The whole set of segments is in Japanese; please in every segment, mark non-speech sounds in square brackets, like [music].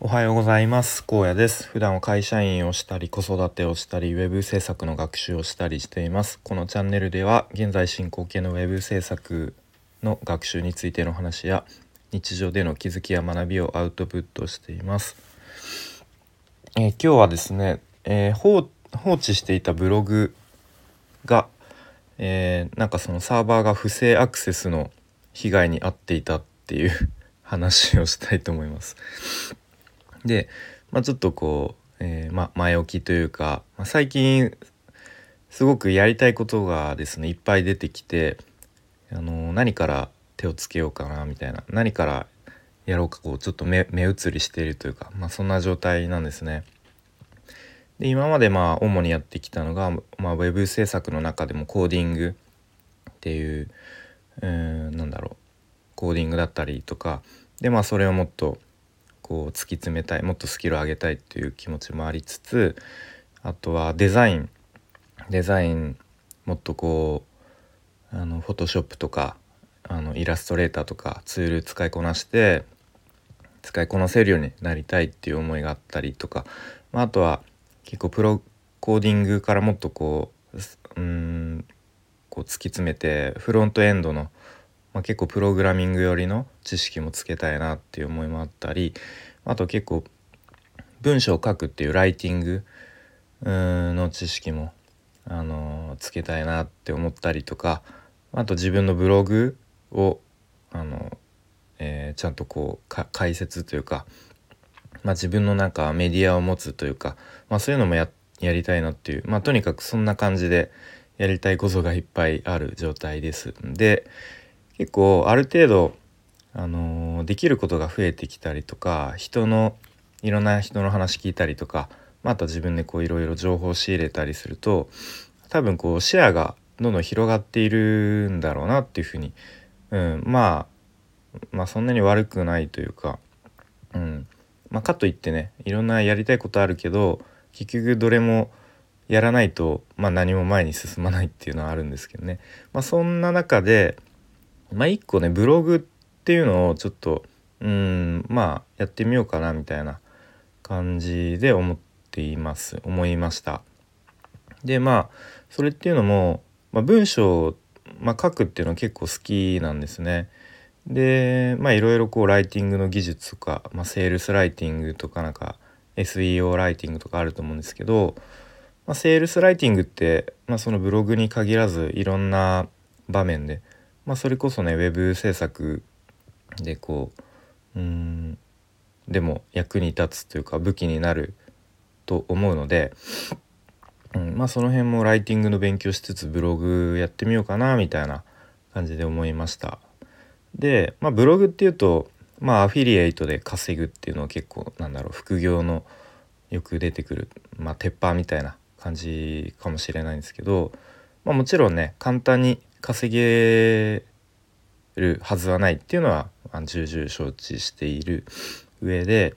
おはようございます。高野です。普段は会社員をしたり子育てをしたりウェブ制作の学習をしたりしています。このチャンネルでは現在進行形のウェブ制作の学習についての話や日常での気づきや学びをアウトプットしています、えー、今日はですね、えー、放置していたブログが、えー、なんかそのサーバーが不正アクセスの被害に遭っていたっていう [laughs] 話をしたいと思います。で、まあ、ちょっとこう、えー、ま、前置きというか、まあ、最近すごくやりたいことがですねいっぱい出てきて、あの何から手をつけようかなみたいな何からやろうかこうちょっと目移りしているというか、まあ、そんな状態なんですね。で今までまあ主にやってきたのが、まあ、ウェブ制作の中でもコーディングっていう、うん、なんだろうコーディングだったりとかでまあそれをもっとこう突き詰めたいもっとスキルを上げたいっていう気持ちもありつつあとはデザイン。デザインもっとこうあのフォトショップとかあのイラストレーターとかツール使いこなして使いこなせるようになりたいっていう思いがあったりとか、まあ、あとは結構プロコーディングからもっとこううんこう突き詰めてフロントエンドのまあ、結構プログラミング寄りの知識もつけたいなっていう思いもあったりあと結構文章を書くっていうライティングの知識も、あのつけたいなって思ったりとかあと自分のブログを、あのえー、ちゃんとこう解説というか、まあ、自分のなんかメディアを持つというか、まあ、そういうのもややりたいなっていう、まあ、とにかくそんな感じでやりたいことがいっぱいある状態です。で結構ある程度、あのー、できることが増えてきたりとか人のいろんな人の話聞いたりとか、まあ、あと自分でこういろいろ情報を仕入れたりすると多分こうシェアがどんどん広がっているんだろうなっていうふうに、うん、まあまあそんなに悪くないというか、うんまあ、かといってねいろんなやりたいことあるけど結局どれもやらないと、まあ、何も前に進まないっていうのはあるんですけどね、まあ、そんな中でまあ一個ねブログっていうのをちょっとうんまあやってみようかなみたいな感じで思っています思いました。でまあそれっていうのも、まあ、文章を、まあ、書くっていうのは結構好きなんですね。でまあいろいろこうライティングの技術とか、まあ、セールスライティングとかなんか SEO ライティングとかあると思うんですけど、まあ、セールスライティングって、まあ、そのブログに限らずいろんな場面でまあ、それこそねウェブ制作でこううんでも役に立つというか武器になると思うので、うん、まあその辺もライティングの勉強しつつブログやってみようかなみたいな感じで思いました。で、まあ、ブログっていうとまあアフィリエイトで稼ぐっていうのは結構なんだろう副業のよく出てくる、まあ、鉄板みたいな感じかもしれないんですけど、まあ、もちろんね簡単に稼げるはずはないっていうのは重々承知している上で、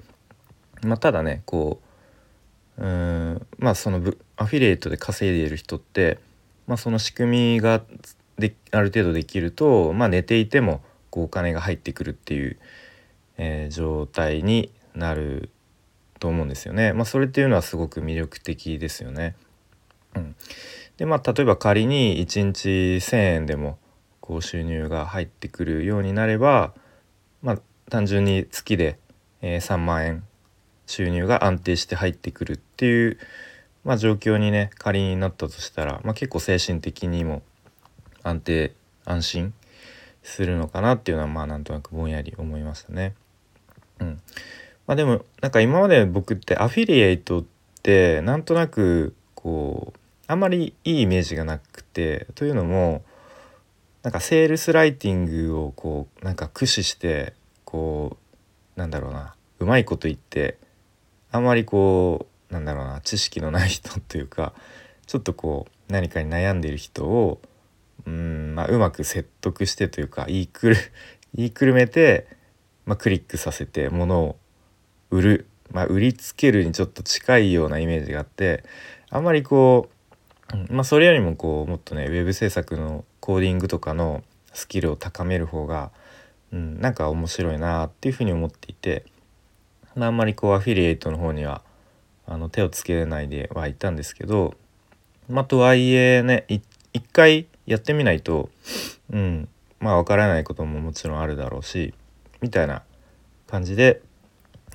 まあ、ただねこううんまあそのアフィリエイトで稼いでいる人って、まあ、その仕組みがである程度できると、まあ、寝ていてもこうお金が入ってくるっていう、えー、状態になると思うんですよね。まあ、それっていうのはすごく魅力的ですよね。うん、でまあ例えば仮に1日1,000円でもこう収入が入ってくるようになればまあ単純に月で、え、3万円収入が安定して入ってくるっていう、まあ、状況にね仮になったとしたら、まあ、結構精神的にも安定安心するのかなっていうのはまあなんとなくぼんやり思いましたね。うんまあ、でもなんか今まで僕ってアフィリエイトってなんとなくこうあんまりいいイメージがなくてというのもなんかセールスライティングをこうなんか駆使してこうなんだろうなうまいこと言ってあんまりこうなんだろうな知識のない人というかちょっとこう何かに悩んでいる人をうん、まあ、うまく説得してというか言いくる [laughs] 言いくるめて、まあ、クリックさせて物を売る、まあ、売りつけるにちょっと近いようなイメージがあってあんまりこうまあそれよりもこうもっとねウェブ制作のコーディングとかのスキルを高める方が、うん、なんか面白いなっていうふうに思っていてまあ、あんまりこうアフィリエイトの方にはあの手をつけないではいたんですけどまあとはいえね一回やってみないとうんまあ分からないことももちろんあるだろうしみたいな感じで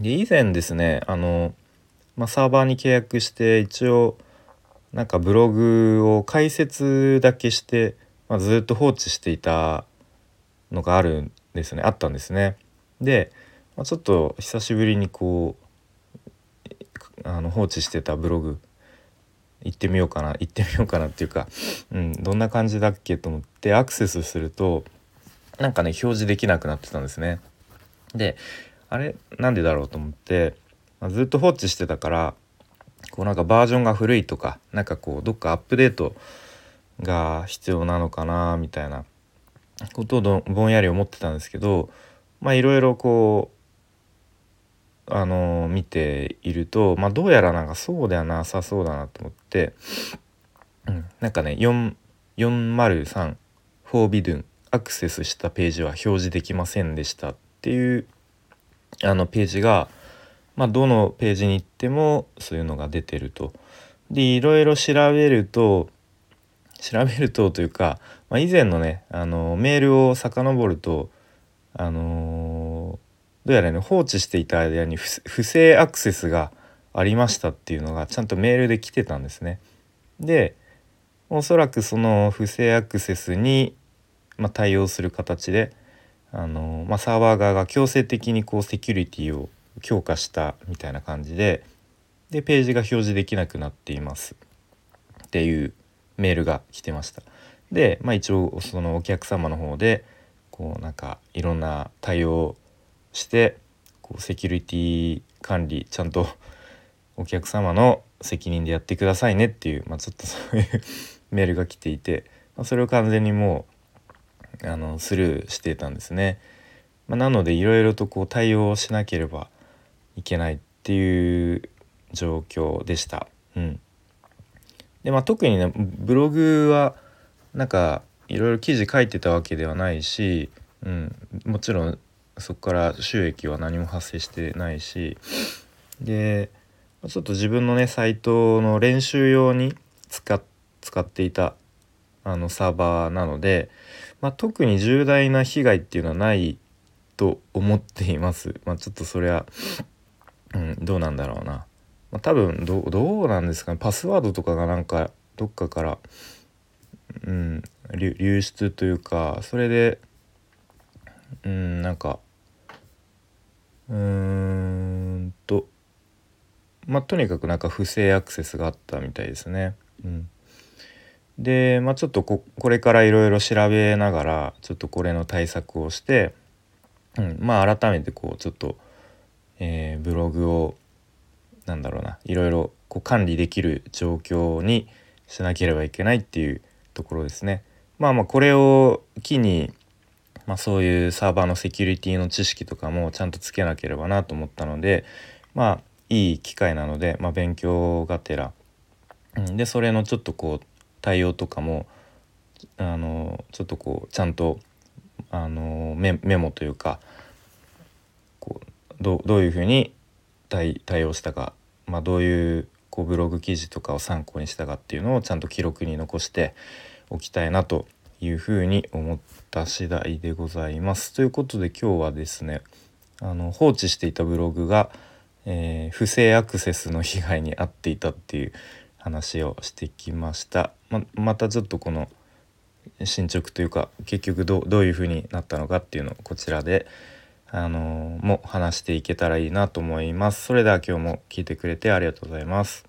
で以前ですねあの、まあ、サーバーに契約して一応なんかブログを解説だけして、まあ、ずっと放置していたのがあるんですねあったんですね。で、まあ、ちょっと久しぶりにこうあの放置してたブログ行ってみようかな行ってみようかなっていうか、うん、どんな感じだっけと思ってアクセスするとなんかね表示できなくなってたんですね。であれなんでだろうと思って、まあ、ずっと放置してたからこうなんかバージョンが古いとかなんかこうどっかアップデートが必要なのかなみたいなことをぼんやり思ってたんですけどまあいろいろこうあの見ているとまあどうやらなんかそうではなさそうだなと思って、うん、なんかね403フォービドゥンアクセスしたページは表示できませんでしたっていうあのページが、まあ、どのページに行ってもそういうのが出てると。でいろいろ調べると調べるとというか、まあ、以前のねあのメールを遡るとあのどうやらね放置していた間に不正アクセスがありましたっていうのがちゃんとメールで来てたんですね。でおそらくその不正アクセスに、まあ、対応する形であの、まあ、サーバー側が強制的にこうセキュリティを強化したみたいな感じででページが表示できなくなっていますっていうメールが来てました。で、まあ、一応そのお客様の方でこうなんかいろんな対応してこうセキュリティ管理ちゃんとお客様の責任でやってくださいねっていう、まあ、ちょっとそういうメールが来ていて、まあ、それを完全にもうあのスルーしてたんですね。まあ、なのでいろいろとこう対応しなければいけないっていう状況でした。うん、でまあ特にねブログはなんかいろいろ記事書いてたわけではないし、うん、もちろんそこから収益は何も発生してないしでちょっと自分のねサイトの練習用に使使っていたあのサーバーなので、まあ、特に重大な被害っていうのはないと思っています。まあ、ちょっとそれは、うん、どうなんだろうな。まあ、多分どうなんですかねパスワードとかがなんかどっかから、うん、流出というかそれでうんなんかうーんとまあとにかくなんか不正アクセスがあったみたいですね。うんで、まあ、ちょっとこれからいろいろ調べながらちょっとこれの対策をして、うん、まあ改めてこうちょっと、えー、ブログをなんだろうないろいろこう管理できる状況にしなければいけないっていうところですね。まあまあこれを機に、まあ、そういうサーバーのセキュリティの知識とかもちゃんとつけなければなと思ったのでまあいい機会なので、まあ、勉強がてら、うん、でそれのちょっとこう対応とかもあのちょっとこうちゃんとあのメモというかどどういうふうに対対応したか、まあ、どういうこうブログ記事とかを参考にしたかっていうのをちゃんと記録に残しておきたいなというふうに思った次第でございます。ということで今日はですねあの放置していたブログが、えー、不正アクセスの被害に遭っていたっていう話をしてきました。ままたちょっとこの進捗というか結局どどういう風になったのかっていうのをこちらであのー、も話していけたらいいなと思います。それでは今日も聞いてくれてありがとうございます。